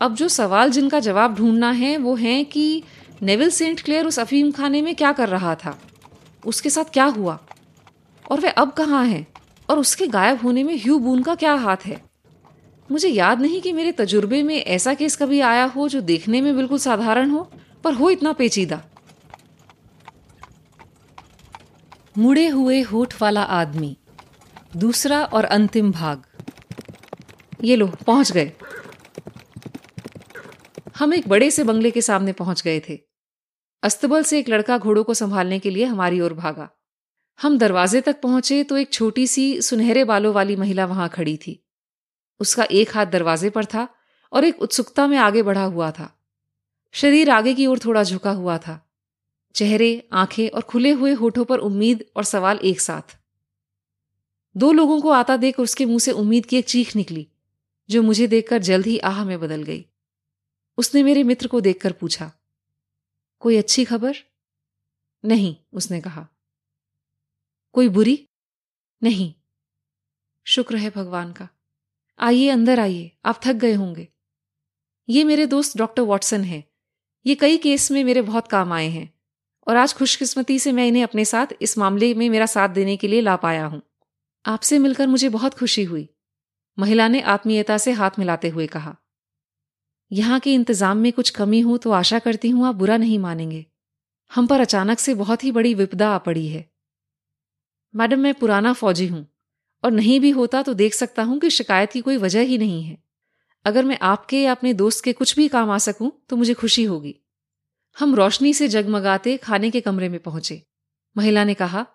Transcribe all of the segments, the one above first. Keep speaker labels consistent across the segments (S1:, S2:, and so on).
S1: अब जो सवाल जिनका जवाब ढूंढना है, वो है कि नेविल सेंट क्लेयर उस अफीम खाने में क्या कर रहा था? उसके साथ क्या हुआ? और वह अब कहाँ है? और उसके गायब होने में ह्यू बून का क्या हाथ है? मुझे याद नहीं कि मेरे तजुर्बे में ऐसा केस कभी आया हो जो देखने में बिल्कुल साधारण हो, पर हो इतना पेचीदा। मुड़े हुए होठ वाला आदमी, दूसरा और अंतिम भाग। ये लो, पहुँच गए। हम एक बड़े से बंगले के सामने पहुँच गए थे। अस्तबल से एक लड़का घोड़ों को संभालने के लिए हमारी ओर भागा। हम दरवाजे तक पहुँचे तो एक छोटी सी सुनहरे बालों वाली महिला वहाँ खड़ी थी। उसका एक हाथ दरवाजे पर था और एक उत्सुकता में आगे बढ़ा हुआ था। शरीर आगे की ओर थोड़ा झुका हुआ था। चेहरे, आँखें और खुले हुए होठों पर उम्मीद और सवाल एक साथ। दो लोगों को आता देख उसके मुँह से उम्मीद की एक चीख निकली, जो मुझे देखकर जल्द ही आह में बदल गई। उसने मेरे मित्र को देखकर पूछा, कोई अच्छी खबर? नहीं, उसने कहा। कोई बुरी? नहीं, शुक्र है भगवान का। आइए, अंदर आइए, आप थक गए होंगे। ये मेरे दोस्त डॉक्टर वॉटसन हैं। ये कई केस में मेरे बहुत काम आए हैं और आज खुशकिस्मती से मैं इन्हें अपने साथ इस मामले में मेरा साथ देने के लिए ला पाया हूँ। आपसे मिलकर मुझे बहुत खुशी हुई। महिला ने आत्मीयता से हाथ मिलाते हुए कहा। यहाँ के इंतज़ाम में कुछ कमी हो तो आशा करती हूँ आप बुरा नहीं मानेंगे। हम पर अचानक से बहुत ही बड़ी विपदा आ पड़ी है। मैडम, मैं पुराना फौजी हूँ और नहीं भी होता तो देख सकता हूँ कि शिकायत की कोई वजह ही नहीं है। अगर मैं आपके या अपने दोस्त के कुछ भी काम आ सकूँ तो मुझे खुशी होगी। हम रोशनी से जगमगाते खाने के कमरे में पहुँचे। महिला ने कहा,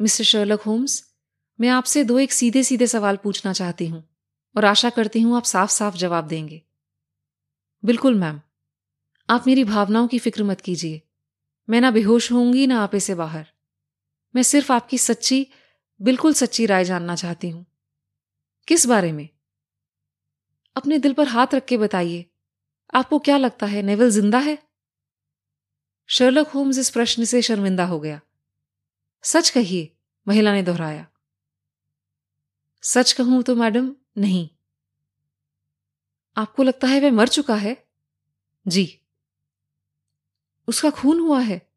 S1: मिस्टर शर्लक होम्स, मैं आपसे दो एक सीधे सीधे सवाल पूछना चाहती हूँ और आशा करती हूँ आप साफ़ साफ़ जवाब देंगे। बिल्कुल, मैम। आप मेरी भावनाओं की फ़िक्र मत कीजिए। मैं ना बेहोश होंगी ना आपे से बाहर। मैं सिर्फ़ आपकी सच्ची, बिल्कुल सच्ची राय जानना चाहती हूँ। किस बारे में? अपने दिल पर हाथ रख के बताइए। आपको क्या लगता है, नेवल ज़िंदा है? शर्लक होम्स इस प्रश्न से शर्मिंदा हो गया। सच कहिए, महिला ने दोहराया। सच कहूँ तो मैडम, नहीं। आपको लगता है वह मर चुका है? जी। उसका खून हुआ है।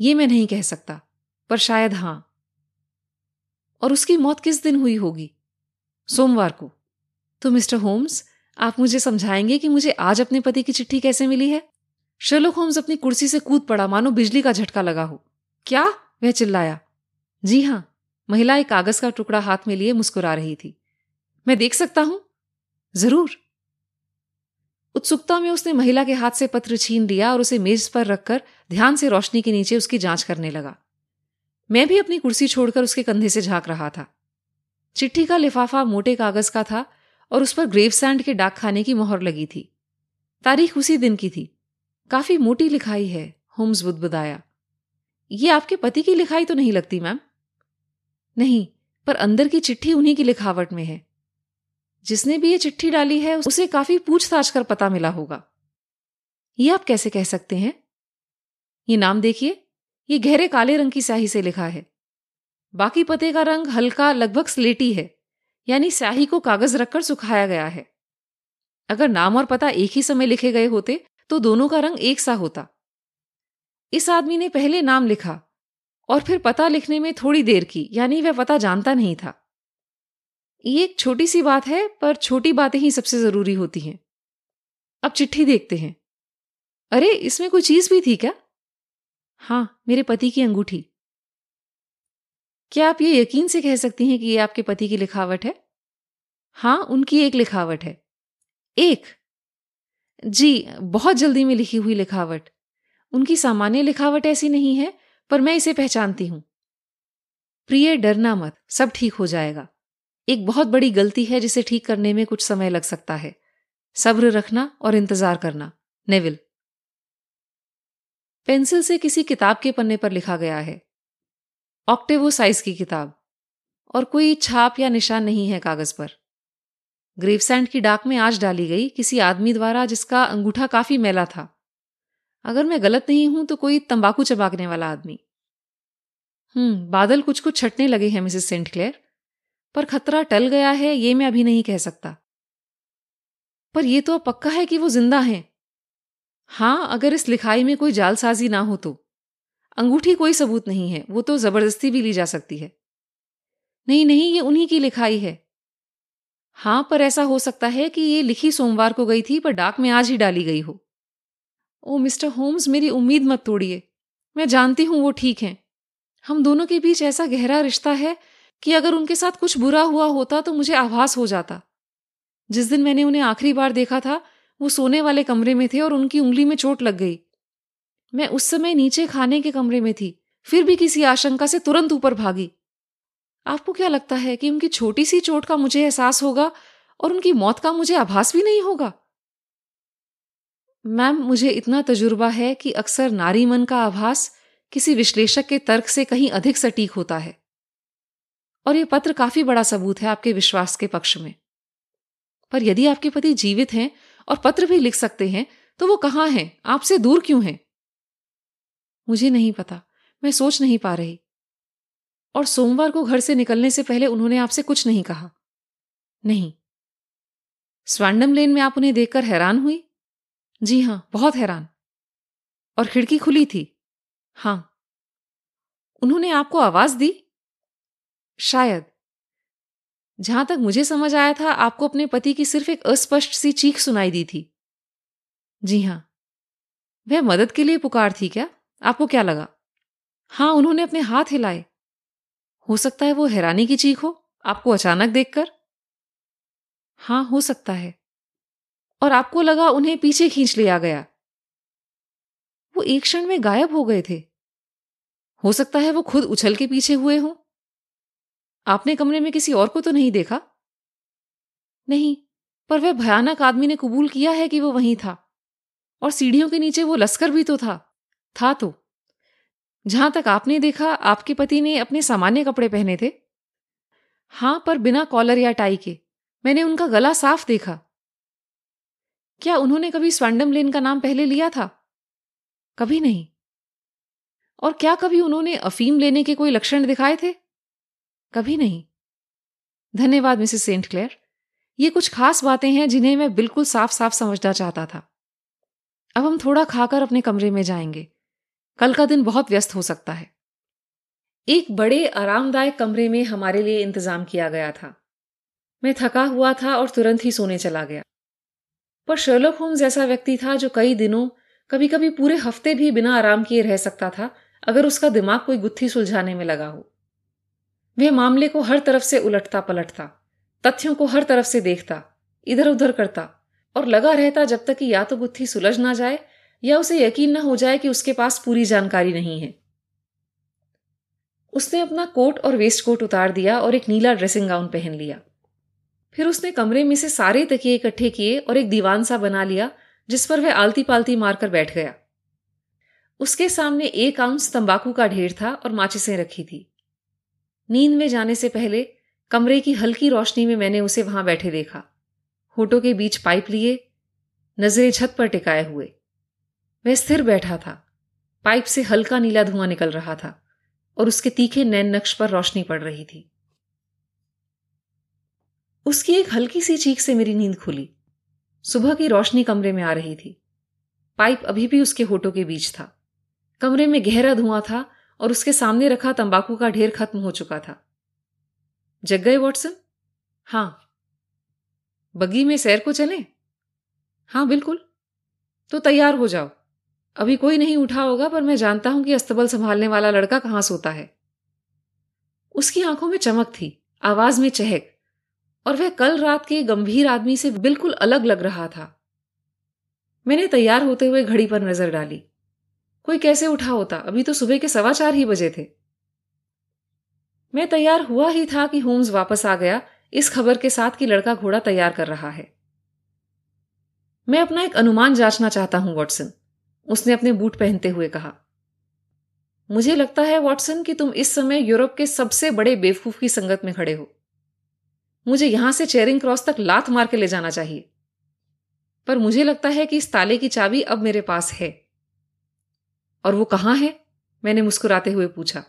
S1: ये मैं नहीं कह सकता, पर शायद हाँ। और उसकी मौत किस दिन हुई होगी? सोमवार को। तो मिस्टर होम्स, आप मुझे समझाएँगे कि मुझे आज अपने पति की चिट्ठी कैसे मिली है? शर्लोक होम्स अपनी कुर्सी से कूद पड़ा, मानो बिजली का झटका लगा हो। क्या? वह चिल्लाया। जी हाँ, महिला एक कागज़ का टुकड़ा हाथ में लिए मुस्कुरा रही थी। मैं देख सकता हूँ? ज़रूर। उत्सुकता में उसने महिला के हाथ से पत्र छीन लिया और उसे मेज पर रखकर ध्यान से रोशनी के नीचे उसकी जाँच करने लगा। मैं भी अपनी कुर्सी छोड़कर उसके कंधे से झाँक रहा था। चिट्ठी का लिफाफा मोटे कागज़ का था और उस पर ग्रेव सैंड के डाक खाने की मोहर लगी थी। तारीख उसी दिन की थी। काफ़ी मोटी लिखाई है, होम्स बुदबुदाया। ये आपके पति की लिखाई तो नहीं लगती, मैम? नहीं, पर अंदर की चिट्ठी उन्हीं की लिखावट में है। जिसने भी ये चिट्ठी डाली है, उसे काफ़ी पूछताछ कर पता मिला होगा। ये आप कैसे कह सकते हैं? ये नाम देखिए, ये गहरे काले रंग की स्याही से लिखा है। बाकी पते का रंग हल्का लगभग स्लेटी है, यानी स्याही को कागज़ रखकर सुखाया गया है। अगर नाम और पता एक ही समय लिखे गए होते तो दोनों का रंग एक सा होता। इस आदमी ने पहले नाम लिखा, और फिर पता लिखने में थोड़ी देर की, यानी वह पता जानता नहीं था। ये एक छोटी सी बात है, पर छोटी बातें ही सबसे ज़रूरी होती हैं। अब चिट्ठी देखते हैं। अरे, इसमें कोई चीज़ भी थी क्या? हाँ मेरे पति की अंगूठी। क्या आप ये यकीन से कह सकती हैं कि ये आपके पति की लिखावट है? हाँ उनकी एक लिखावट है। एक। जी, बहुत जल्दी में लिखी हुई लिखावट। उनकी सामान्य लिखावट ऐसी नहीं है, पर मैं इसे पहचानती हूँ। प्रिय, डरना मत, सब ठीक हो जाएगा। एक बहुत बड़ी गलती है जिसे ठीक करने में कुछ समय लग सकता है। सब्र रखना और इंतज़ार करना। नेविल। पेंसिल से किसी किताब के पन्ने पर लिखा गया है। ऑक्टेवो साइज़ की किताब। और कोई छाप या निशान नहीं है कागज़ पर। ग्रेवसैंड की डाक में आज डाली गई किसी आदमी द्वारा जिसका अंगूठा काफ़ी मैला था। अगर मैं गलत नहीं हूँ तो कोई तंबाकू चबाकने वाला आदमी। हम्म बादल कुछ कुछ छटने लगे हैं, मिसेस सेंट क्लेयर। पर खतरा टल गया है, ये मैं अभी नहीं कह सकता। पर यह तो पक्का है कि वो ज़िंदा हैं। हाँ अगर इस लिखाई में कोई जालसाजी ना हो तो। अंगूठी कोई सबूत नहीं है, वो तो ज़बरदस्ती भी ली जा सकती है। नहीं नहीं, ये उन्हीं की लिखाई है। हाँ पर ऐसा हो सकता है कि ये लिखी सोमवार को गई थी, पर डाक में आज ही डाली गई हो। ओ, मिस्टर होम्स, मेरी उम्मीद मत तोड़िए। मैं जानती हूँ वो ठीक हैं। हम दोनों के बीच ऐसा गहरा रिश्ता है कि अगर उनके साथ कुछ बुरा हुआ होता तो मुझे आभास हो जाता। जिस दिन मैंने उन्हें आखिरी बार देखा था, वो सोने वाले कमरे में थे और उनकी उंगली में चोट लग गई। मैं उस समय नीचे खाने के कमरे में थी, फिर भी किसी आशंका से तुरंत ऊपर भागी। आपको क्या लगता है कि उनकी छोटी सी चोट का मुझे एहसास होगा और उनकी मौत का मुझे आभास भी नहीं होगा? मैम, मुझे इतना तजुर्बा है कि अक्सर नारी मन का आभास किसी विश्लेषक के तर्क से कहीं अधिक सटीक होता है। और यह पत्र काफ़ी बड़ा सबूत है आपके विश्वास के पक्ष में। पर यदि आपके पति जीवित हैं और पत्र भी लिख सकते हैं तो वो कहाँ हैं? आपसे दूर क्यों हैं? मुझे नहीं पता। मैं सोच नहीं पा रही। और सोमवार को घर से निकलने से पहले उन्होंने आपसे कुछ नहीं कहा। नहीं। स्वांडम लेन में आप उन्हें देखकर हैरान हुई? जी हाँ, बहुत हैरान। और खिड़की खुली थी? हाँ। उन्होंने आपको आवाज़ दी? शायद। जहाँ तक मुझे समझ आया था, आपको अपने पति की सिर्फ़ एक अस्पष्ट सी चीख सुनाई दी थी। जी हाँ। वह मदद के लिए पुकार थी क्या? आपको क्या लगा? हाँ, उन्होंने अपने हाथ हिलाए। हो सकता है वो हैरानी की चीख हो, आपको अचानक देखकर? हाँ, हो सकता है। और आपको लगा उन्हें पीछे खींच लिया गया। वो एक क्षण में गायब हो गए थे। हो सकता है वो खुद उछल के पीछे हुए हों। आपने कमरे में किसी और को तो नहीं देखा? नहीं, पर वह भयानक आदमी ने कबूल किया है कि वो वहीं था। और सीढ़ियों के नीचे वो लश्कर भी तो था। था तो। जहाँ तक आपने देखा, आपके पति ने अपने सामान्य कपड़े पहने थे? हाँ, पर बिना कॉलर या टाई के। मैंने उनका गला साफ़ देखा। क्या उन्होंने कभी स्वैंडम लेन का नाम पहले लिया था? कभी नहीं। और क्या कभी उन्होंने अफीम लेने के कोई लक्षण दिखाए थे? कभी नहीं। धन्यवाद, मिसेस सेंट क्लेयर। ये कुछ खास बातें हैं जिन्हें मैं बिल्कुल साफ़ साफ़ समझना चाहता था। अब हम थोड़ा खाकर अपने कमरे में जाएँगे। कल का दिन बहुत व्यस्त हो सकता है। एक बड़े आरामदायक कमरे में हमारे लिए इंतज़ाम किया गया था। मैं थका हुआ था और तुरंत ही सोने चला गया। पर शर्लोक होम्स ऐसा व्यक्ति था जो कई दिनों कभी कभी पूरे हफ़्ते भी बिना आराम किए रह सकता था, अगर उसका दिमाग कोई गुत्थी सुलझाने में लगा हो। वह मामले को हर तरफ़ से उलटता पलटता, तथ्यों को हर तरफ़ से देखता इधर उधर करता, और लगा रहता जब तक कि या तो गुत्थी सुलझ ना जाए, या उसे यकीन न हो जाए कि उसके पास पूरी जानकारी नहीं है। उसने अपना कोट और वेस्ट कोट उतार दिया और एक नीला ड्रेसिंग गाउन पहन लिया। फिर उसने कमरे में से सारे तकिए इकट्ठे किए और एक दीवान सा बना लिया, जिस पर वह आलती पालती मारकर बैठ गया। उसके सामने एक आउंस तंबाकू का ढेर था और माचिसें रखी थी। नींद में जाने से पहले कमरे की हल्की रोशनी में मैंने उसे वहाँ बैठे देखा। होठों के बीच पाइप लिए, नज़रें छत पर टिकाए हुए। वह स्थिर बैठा था। पाइप से हल्का नीला धुआँ निकल रहा था और उसके तीखे नैन नक्श पर रोशनी पड़ रही थी। उसकी एक हल्की सी चीख से मेरी नींद खुली। सुबह की रोशनी कमरे में आ रही थी। पाइप अभी भी उसके होठों के बीच था। कमरे में गहरा धुआँ था और उसके सामने रखा तंबाकू का ढेर खत्म हो चुका था। जग गए, वॉटसन? हाँ। बग्गी में सैर को चले? हाँ, बिल्कुल। तो तैयार हो जाओ। अभी कोई नहीं उठा होगा, पर मैं जानता हूँ कि अस्तबल संभालने वाला लड़का कहाँ सोता है। उसकी आँखों में चमक थी, आवाज़ में चहक, और वह कल रात के गंभीर आदमी से बिल्कुल अलग लग रहा था। मैंने तैयार होते हुए घड़ी पर नज़र डाली। कोई कैसे उठा होता? अभी तो सुबह के सवा चार ही बजे थे। मैं तैयार हुआ ही था कि होम्स वापस आ गया, इस खबर के साथ कि लड़का घोड़ा तैयार कर रहा है। मैं अपना एक अनुमान जांचना चाहता हूँ, वॉटसन, उसने अपने बूट पहनते हुए कहा। मुझे लगता है, वॉटसन, कि तुम इस समय यूरोप के सबसे बड़े बेवकूफ़ की संगत में खड़े हो। मुझे यहाँ से चेरिंग क्रॉस तक लात मार के ले जाना चाहिए। पर मुझे लगता है कि इस ताले की चाबी अब मेरे पास है। और वो कहाँ है? मैंने मुस्कुराते हुए पूछा।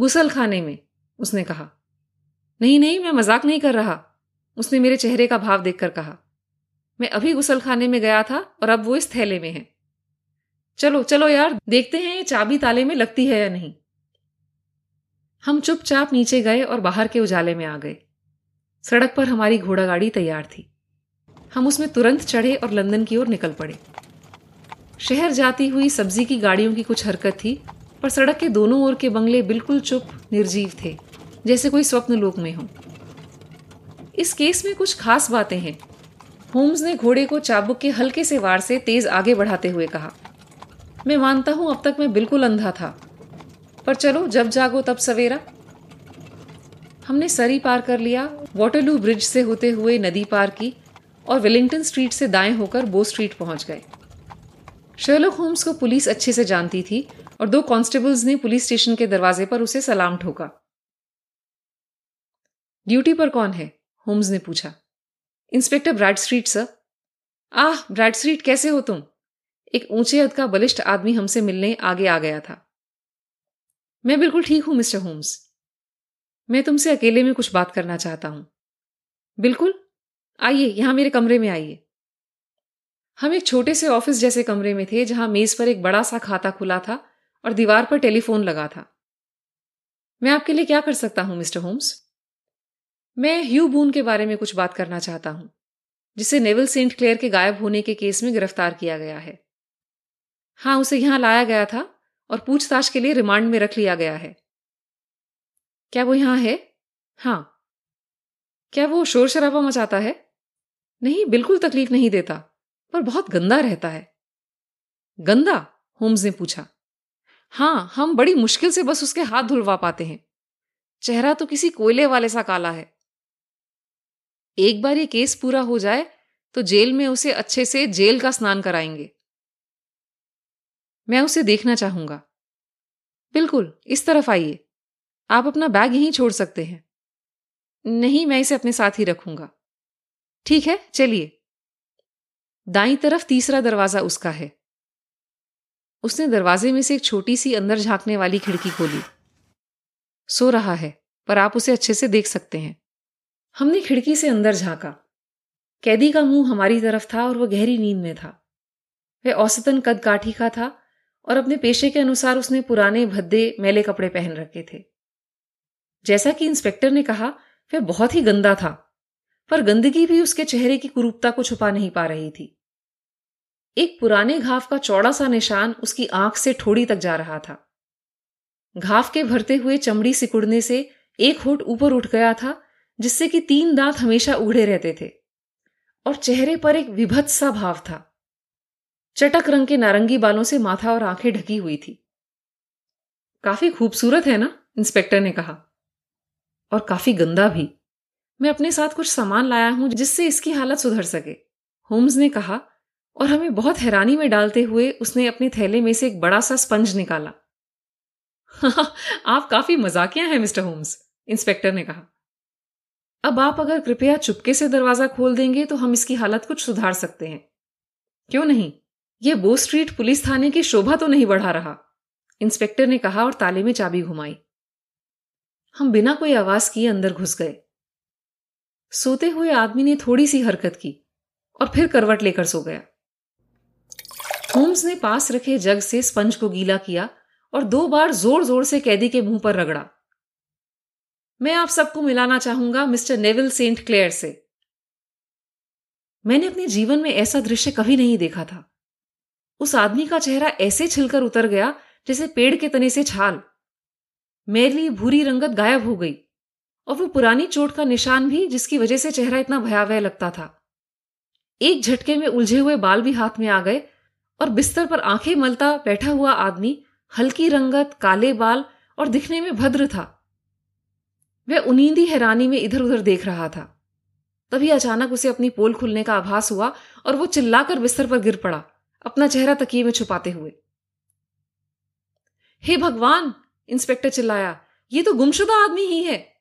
S1: गुसल खाने में, उसने कहा। नहीं नहीं, मैं मज़ाक नहीं कर रहा। उसने मेरे चेहरे का भाव देखकर कहा। मैं अभी गुसल खाने में गया था और अब वो इस थैले में है। चलो चलो यार, देखते हैं ये चाबी ताले में लगती है या नहीं। हम चुपचाप नीचे गए और बाहर के उजाले में आ गए। सड़क पर हमारी घोड़ा गाड़ी तैयार थी। हम उसमें तुरंत चढ़े और लंदन की ओर निकल पड़े। शहर जाती हुई सब्ज़ी की गाड़ियों की कुछ हरकत थी, पर सड़क के दोनों ओर के बंगले बिल्कुल चुप, निर्जीव थे, जैसे कोई स्वप्न लोक में हो। इस केस में कुछ खास बातें हैं। होम्स ने घोड़े को चाबुक के हल्के से वार से तेज आगे बढ़ाते हुए कहा, मैं मानता हूँ अब तक मैं बिल्कुल अंधा था, पर चलो जब जागो तब सवेरा। हमने सरी पार कर लिया, वाटरलू ब्रिज से होते हुए नदी पार की, और वेलिंगटन स्ट्रीट से दाएँ होकर बो स्ट्रीट पहुँच गए। शर्लक होम्स को पुलिस अच्छे से जानती थी और दो कांस्टेबल्स ने पुलिस स्टेशन के दरवाजे पर उसे सलाम ठोका। ड्यूटी पर कौन है? होम्स ने पूछा। Inspector Bradstreet sir ah Bradstreet कैसे हो तुम? एक ऊँचे हद का बलिष्ठ आदमी हमसे मिलने आगे आ गया था। मैं बिल्कुल ठीक हूँ, मिस्टर होम्स मैं तुमसे अकेले में कुछ बात करना चाहता हूँ। बिल्कुल? आइए, यहाँ मेरे कमरे में आइए। हम एक छोटे से ऑफ़िस जैसे कमरे में थे जहाँ मेज पर एक बड़ा सा खाता खुला था और दीवार पर टेलीफोन लगा था। मैं आपके लिए क्या कर सकता हूँ, मिस्टर होम्स? मैं ह्यू बून के बारे में कुछ बात करना चाहता हूँ, जिसे नेवल सेंट क्लेयर के गायब होने के केस में गिरफ़्तार किया गया है। हाँ उसे यहाँ लाया गया था और पूछताछ के लिए रिमांड में रख लिया गया है। क्या वो यहाँ है? हाँ। क्या वो शोर शराबा मचाता है? नहीं, बिल्कुल तकलीफ़ नहीं देता। पर बहुत गंदा रहता है। गंदा? होम्स ने पूछा। हाँ, हम बड़ी मुश्किल से बस उसके हाथ धुलवा पाते हैं। चेहरा तो किसी कोयले वाले सा काला है। एक बार ये केस पूरा हो जाए तो जेल में उसे अच्छे से जेल का स्नान कराएँगे। मैं उसे देखना चाहूँगा। बिल्कुल, इस तरफ़ आइए। आप अपना बैग यहीं छोड़ सकते हैं। नहीं, मैं इसे अपने साथ ही रखूँगा। ठीक है, चलिए। दाई तरफ़ तीसरा दरवाज़ा उसका है। उसने दरवाजे में से एक छोटी सी अंदर झांकने वाली खिड़की खोली। सो रहा है, पर आप उसे अच्छे से देख सकते हैं। हमने खिड़की से अंदर झांका। कैदी का मुँह हमारी तरफ़ था और वह गहरी नींद में था। वह औसतन कद काठी का था और अपने पेशे के अनुसार उसने पुराने भद्दे मैले कपड़े पहन रखे थे। जैसा कि इंस्पेक्टर ने कहा, वह बहुत ही गंदा था। पर गंदगी भी उसके चेहरे की कुरूपता को छुपा नहीं पा रही थी। एक पुराने घाव का चौड़ा सा निशान उसकी आँख से ठोड़ी तक जा रहा था। घाव के भरते हुए चमड़ी सिकुड़ने से एक होठ ऊपर उठ गया था, जिससे कि तीन दांत हमेशा उघड़े रहते थे, और चेहरे पर एक विभत्त सा भाव था। चटक रंग के नारंगी बालों से माथा और आँखें ढकी हुई थी। काफ़ी खूबसूरत है ना, इंस्पेक्टर ने कहा, और काफ़ी गंदा भी। मैं अपने साथ कुछ सामान लाया हूँ जिससे इसकी हालत सुधर सके, होम्स ने कहा, और हमें बहुत हैरानी में डालते हुए उसने अपने थैले में से एक बड़ा सा स्पंज निकाला। आप काफ़ी मजाकिया हैं, मिस्टर होम्स, इंस्पेक्टर ने कहा। अब आप अगर कृपया चुपके से दरवाज़ा खोल देंगे तो हम इसकी हालत कुछ सुधार सकते हैं। क्यों नहीं? यह बो स्ट्रीट पुलिस थाने की शोभा तो नहीं बढ़ा रहा, इंस्पेक्टर ने कहा और ताले में चाबी घुमाई। हम बिना कोई आवाज़ किए अंदर घुस गए। सोते हुए आदमी ने थोड़ी सी हरकत की और फिर करवट लेकर सो गया। होम्स ने पास रखे जग से स्पंज को गीला किया और दो बार ज़ोर ज़ोर से कैदी के मुँह पर रगड़ा। मैं आप सबको मिलाना चाहूँगा मिस्टर नेविल सेंट क्लेयर से। मैंने अपने जीवन में ऐसा दृश्य कभी नहीं देखा था। उस आदमी का चेहरा ऐसे छिलकर उतर गया जैसे पेड़ के तने से छाल। मेरी भूरी रंगत गायब हो गई। और वो पुरानी चोट का निशान भी जिसकी वजह से चेहरा इतना भयावह लगता था। एक झटके में उलझे हुए बाल भी हाथ में आ गए और बिस्तर पर आँखें मलता बैठा हुआ आदमी हल्की रंगत, काले बाल और दिखने में भद्र था। वह उनींदी हैरानी में इधर उधर देख रहा था। तभी अचानक उसे अपनी पोल खुलने का आभास हुआ और वो चिल्लाकर बिस्तर पर गिर पड़ा, अपना चेहरा तकिए में छुपाते हुए। हे भगवान! इंस्पेक्टर चिल्लाया, ये तो गुमशुदा आदमी ही है।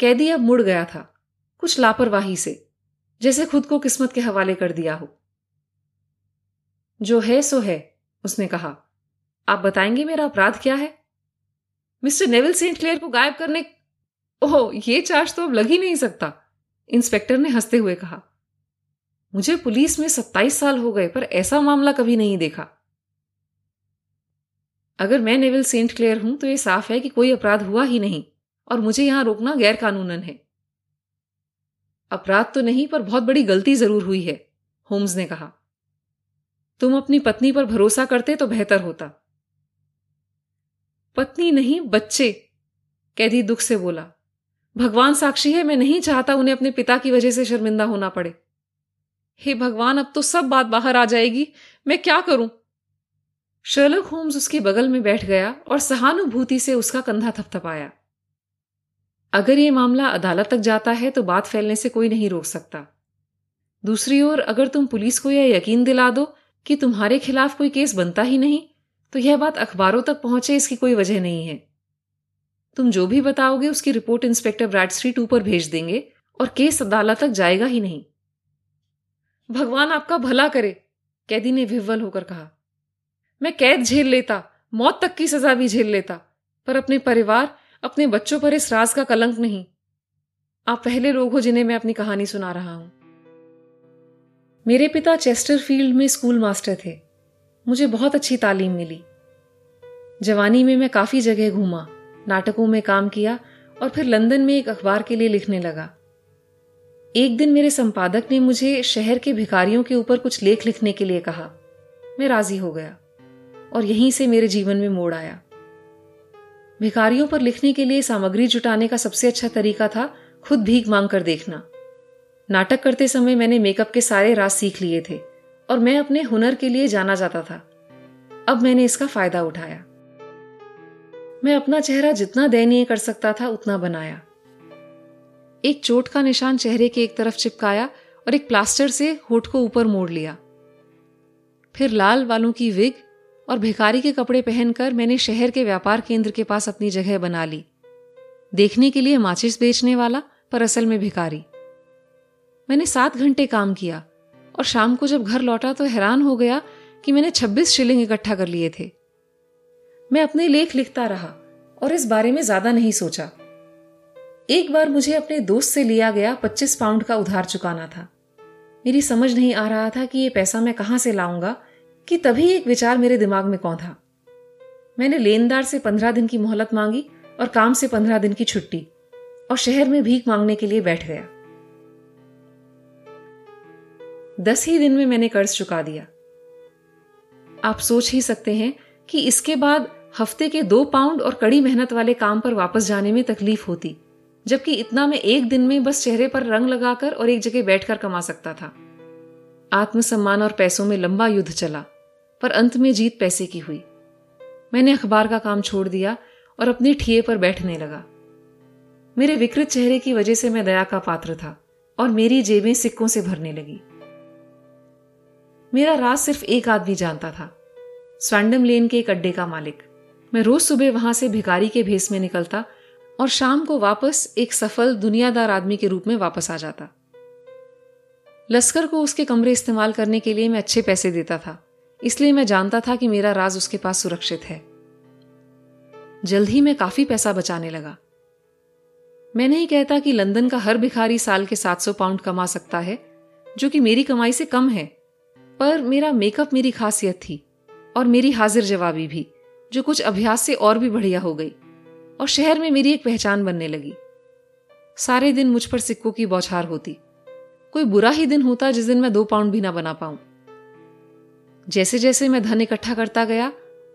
S1: कैदी अब मुड़ गया था, कुछ लापरवाही से, जैसे खुद को किस्मत के हवाले कर दिया हो। जो है, सो है, उसने कहा। आप बताएँगे मेरा अपराध क्या है? मिस्टर नेविल सेंट क्लेयर को गायब करने ओह, ये चार्ज तो अब लग ही नहीं सकता, इंस्पेक्टर ने हँसते हुए कहा। मुझे पुलिस में सत्ताईस साल हो गए पर ऐसा मामला कभी नहीं देखा। अगर मैं नेविल सेंट क्लेयर हूँ तो यह साफ़ है कि कोई अपराध हुआ ही नहीं। और मुझे यहाँ रोकना गैर कानूनन है। अपराध तो नहीं, पर बहुत बड़ी गलती ज़रूर हुई है, होम्स ने कहा। तुम अपनी पत्नी पर भरोसा करते तो बेहतर होता। पत्नी नहीं, बच्चे, कैदी दुख से बोला। भगवान साक्षी है, मैं नहीं चाहता उन्हें अपने पिता की वजह से शर्मिंदा होना पड़े। हे भगवान, अब तो सब बात बाहर आ जाएगी, मैं क्या करूँ? शर्लक होम्स उसके बगल में बैठ गया और सहानुभूति से उसका कंधा थपथपाया। अगर ये मामला अदालत तक जाता है तो बात फैलने से कोई नहीं रोक सकता। दूसरी ओर, अगर तुम पुलिस को यह यकीन दिला दो कि तुम्हारे खिलाफ कोई केस बनता ही नहीं तो यह बात अखबारों तक पहुँचे इसकी कोई वजह नहीं है। तुम जो भी बताओगे उसकी रिपोर्ट इंस्पेक्टर ब्रैडस्ट्रीट ऊपर भेज देंगे और केस अदालत तक जाएगा ही नहीं। भगवान आपका भला करे, कैदी ने विह्वल होकर कहा। मैं कैद झेल लेता, मौत तक की सजा भी झेल लेता, पर अपने परिवार अपने बच्चों पर इस राज का कलंक नहीं। आप पहले लोग हो जिन्हें मैं अपनी कहानी सुना रहा हूँ। मेरे पिता चेस्टरफील्ड में स्कूल मास्टर थे। मुझे बहुत अच्छी तालीम मिली। जवानी में मैं काफ़ी जगह घूमा, नाटकों में काम किया और फिर लंदन में एक अखबार के लिए लिखने लगा। एक दिन मेरे संपादक ने मुझे शहर के भिखारियों के ऊपर कुछ लेख लिखने के लिए कहा। मैं राज़ी हो गया और यहीं से मेरे जीवन में मोड़ आया। भिखारियों पर लिखने के लिए सामग्री जुटाने का सबसे अच्छा तरीका था खुद भीख मांग कर देखना। नाटक करते समय मैंने मेकअप के सारे राज सीख लिए थे और मैं अपने हुनर के लिए जाना जाता था। अब मैंने इसका फ़ायदा उठाया। मैं अपना चेहरा जितना दयनीय कर सकता था उतना बनाया। एक चोट का निशान चेहरे के एक तरफ़ चिपकाया और एक प्लास्टर से होठ को ऊपर मोड़ लिया। फिर लाल वालों की विग और भिखारी के कपड़े पहनकर मैंने शहर के व्यापार केंद्र के पास अपनी जगह बना ली। देखने के लिए माचिस बेचने वाला, पर असल में भिखारी। मैंने सात घंटे काम किया, और शाम को जब घर लौटा तो हैरान हो गया कि मैंने छब्बीस शिलिंग इकट्ठा कर लिए थे। मैं अपने लेख लिखता रहा, और इस बारे में ज़्यादा नहीं सोचा। एक बार मुझे अपने दोस्त से लिया गया पच्चीस पाउंड का उधार चुकाना था। मेरी समझ नहीं आ रहा था कि ये पैसा मैं कहाँ से लाऊँगा कि तभी एक विचार मेरे दिमाग में कौन था मैंने लेनदार से पंद्रह दिन की मोहलत मांगी और काम से पंद्रह दिन की छुट्टी और शहर में भीख मांगने के लिए बैठ गया। दस ही दिन में मैंने कर्ज चुका दिया। आप सोच ही सकते हैं कि इसके बाद हफ़्ते के दो पाउंड और कड़ी मेहनत वाले काम पर वापस जाने में तकलीफ़ होती, जबकि इतना मैं एक दिन में बस चेहरे पर रंग लगाकर और एक जगह बैठकर कमा सकता था। आत्मसम्मान और पैसों में लंबा युद्ध चला। पर अंत में जीत पैसे की हुई। मैंने अखबार का काम छोड़ दिया और अपने ठिए पर बैठने लगा। मेरे विकृत चेहरे की वजह से मैं दया का पात्र था और मेरी जेबें सिक्कों से भरने लगी। मेरा राज सिर्फ़ एक आदमी जानता था स्वैंडम लेन के एक अड्डे का मालिक। मैं रोज सुबह वहाँ से भिकारी के भेस में निकलता और शाम को वापस एक सफल दुनियादार आदमी के रूप में वापस आ जाता। लश्कर को उसके कमरे इस्तेमाल करने के लिए मैं अच्छे पैसे देता था। इसलिए मैं जानता था कि मेरा राज उसके पास सुरक्षित है। जल्द ही मैं काफ़ी पैसा बचाने लगा। मैं नहीं कहता कि लंदन का हर भिखारी साल के 700 पाउंड कमा सकता है, जो कि मेरी कमाई से कम है, पर मेरा मेकअप मेरी खासियत थी और मेरी हाजिर जवाबी भी, जो कुछ अभ्यास से और भी बढ़िया हो गई और शहर में मेरी एक पहचान बनने लगी। सारे दिन मुझ पर सिक्कों की बौछार होती। कोई बुरा ही दिन होता जिस दिन मैं दो पाउंड भी ना बना पाऊँ। जैसे जैसे मैं धन इकट्ठा करता गया,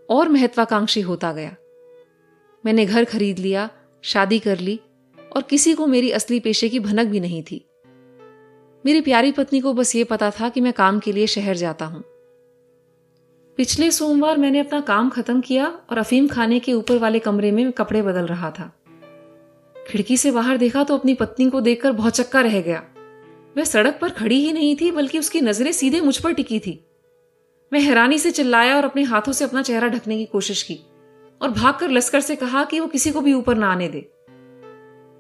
S1: और महत्वाकांक्षी होता गया। मैंने घर खरीद लिया, शादी कर ली, और किसी को मेरी असली पेशे की भनक भी नहीं थी। मेरी प्यारी पत्नी को बस ये पता था कि मैं काम के लिए शहर जाता हूँ। पिछले सोमवार मैंने अपना काम खत्म किया और अफीम खाने के ऊपर वाले कमरे में कपड़े बदल रहा था। खिड़की से बाहर देखा तो अपनी पत्नी को देखकर बहुत चक्का रह गया। वह सड़क पर खड़ी ही नहीं थी, बल्कि उसकी नज़रें सीधे मुझ पर टिकी थी। मैं हैरानी से चिल्लाया और अपने हाथों से अपना चेहरा ढकने की कोशिश की और भागकर लश्कर से कहा कि वो किसी को भी ऊपर ना आने दे।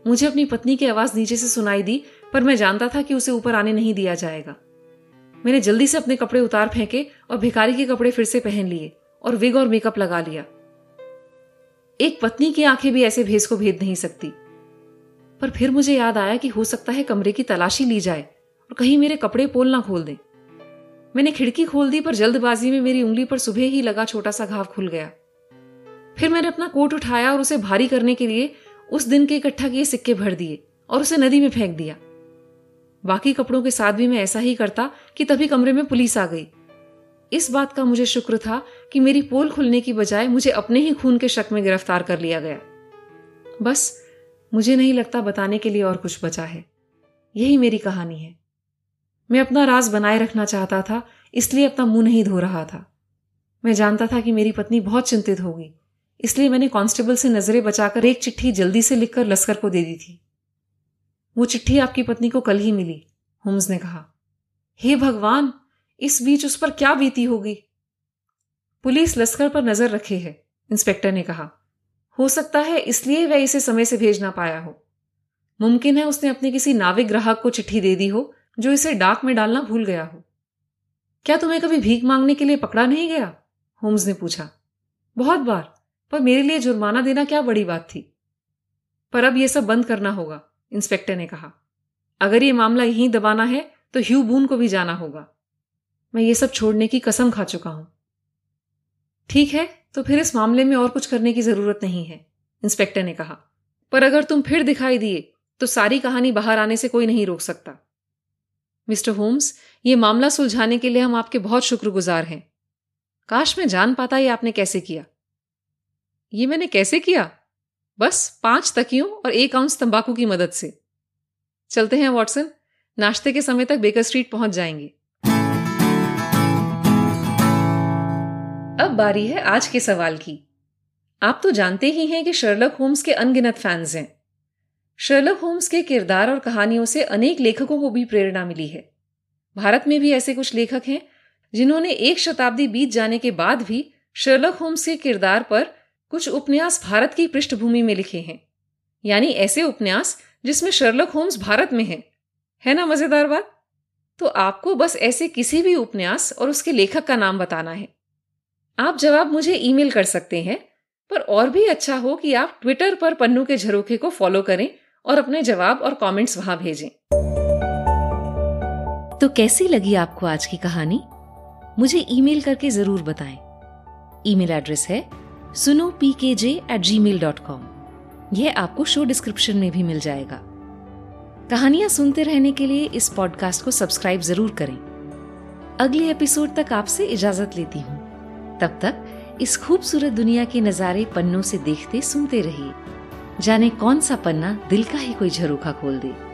S1: मुझे अपनी पत्नी की आवाज़ नीचे से सुनाई दी, पर मैं जानता था कि उसे ऊपर आने नहीं दिया जाएगा। मैंने जल्दी से अपने कपड़े उतार फेंके और भिखारी के कपड़े फिर से पहन लिए और विग और मेकअप लगा लिया। एक पत्नी की आँखें भी ऐसे भेस को भेद नहीं सकती। पर फिर मुझे याद आया कि हो सकता है कमरे की तलाशी ली जाए और कहीं मेरे कपड़े पोल ना खोल दें। मैंने खिड़की खोल दी, पर जल्दबाजी में मेरी उंगली पर सुबह ही लगा छोटा सा घाव खुल गया। फिर मैंने अपना कोट उठाया और उसे भारी करने के लिए उस दिन के इकट्ठा किए सिक्के भर दिए और उसे नदी में फेंक दिया। बाकी कपड़ों के साथ भी मैं ऐसा ही करता कि तभी कमरे में पुलिस आ गई। इस बात का मुझे शुक्र था कि मेरी पोल खुलने की बजाय मुझे अपने ही खून के शक में गिरफ़्तार कर लिया गया। बस, मुझे नहीं लगता बताने के लिए और कुछ बचा है। यही मेरी कहानी है। मैं अपना राज बनाए रखना चाहता था, इसलिए अपना मुँह नहीं धो रहा था। मैं जानता था कि मेरी पत्नी बहुत चिंतित होगी, इसलिए मैंने कांस्टेबल से नज़रें बचाकर एक चिट्ठी जल्दी से लिखकर लश्कर को दे दी थी। वो चिट्ठी आपकी पत्नी को कल ही मिली, होम्स ने कहा। हे भगवान, इस बीच उस पर क्या बीती होगी? पुलिस लश्कर पर नज़र रखे है, इंस्पेक्टर ने कहा। हो सकता है इसलिए वह इसे समय से भेज ना पाया हो। मुमकिन है उसने अपने किसी नाविक ग्राहक को चिट्ठी दे दी हो जो इसे डाक में डालना भूल गया हो। क्या तुम्हें कभी भीख मांगने के लिए पकड़ा नहीं गया? होम्स ने पूछा। बहुत बार, पर मेरे लिए जुर्माना देना क्या बड़ी बात थी? पर अब यह सब बंद करना होगा, इंस्पेक्टर ने कहा। अगर ये मामला यहीं दबाना है तो ह्यू बून को भी जाना होगा। मैं ये सब छोड़ने की कसम खा चुका हूँ। ठीक है तो फिर इस मामले में और कुछ करने की ज़रूरत नहीं है, इंस्पेक्टर ने कहा। पर अगर तुम फिर दिखाई दिए तो सारी कहानी बाहर आने से कोई नहीं रोक सकता। मिस्टर होम्स, ये मामला सुलझाने के लिए हम आपके बहुत शुक्रगुजार हैं। काश मैं जान पाता ये आपने कैसे किया। ये मैंने कैसे किया? बस पाँच तकियों और एक आउंस तंबाकू की मदद से। चलते हैं, वॉटसन। नाश्ते के समय तक बेकर स्ट्रीट पहुँच जाएँगे। अब बारी है आज के सवाल की। आप तो जानते ही हैं कि शर्लक होम्स के अनगिनत फैंस हैं। शर्लक होम्स के किरदार और कहानियों से अनेक लेखकों को भी प्रेरणा मिली है। भारत में भी ऐसे कुछ लेखक हैं, जिन्होंने एक शताब्दी बीत जाने के बाद भी शर्लक होम्स के किरदार पर कुछ उपन्यास भारत की पृष्ठभूमि में लिखे हैं। यानी ऐसे उपन्यास जिसमें शर्लक होम्स भारत में है। है ना, मज़ेदार बात? तो आपको बस ऐसे किसी भी उपन्यास और उसके लेखक का नाम बताना है। आप जवाब मुझे ईमेल कर सकते हैं, पर और भी अच्छा हो कि आप ट्विटर पर पन्नू के झरोखे को फॉलो करें और अपने जवाब और कमेंट्स वहाँ भेजें। तो कैसी लगी आपको आज की कहानी? मुझे ईमेल करके ज़रूर बताएँ। ईमेल एड्रेस है सुनो P K J eight gmail dot com यह आपको शो डिस्क्रिप्शन में भी मिल जाएगा। कहानियाँ सुनते रहने के लिए इस पॉडकास्ट को सब्सक्राइब ज़रूर करें। अगले एपिसोड तक आपसे इजाज़त लेती हूँ। तब तक इस खूबसूरत दुनिया के नजारे पन्नों से देखते सुनते रहिए। जाने कौन सा पन्ना दिल का ही कोई झरोखा खोल दे।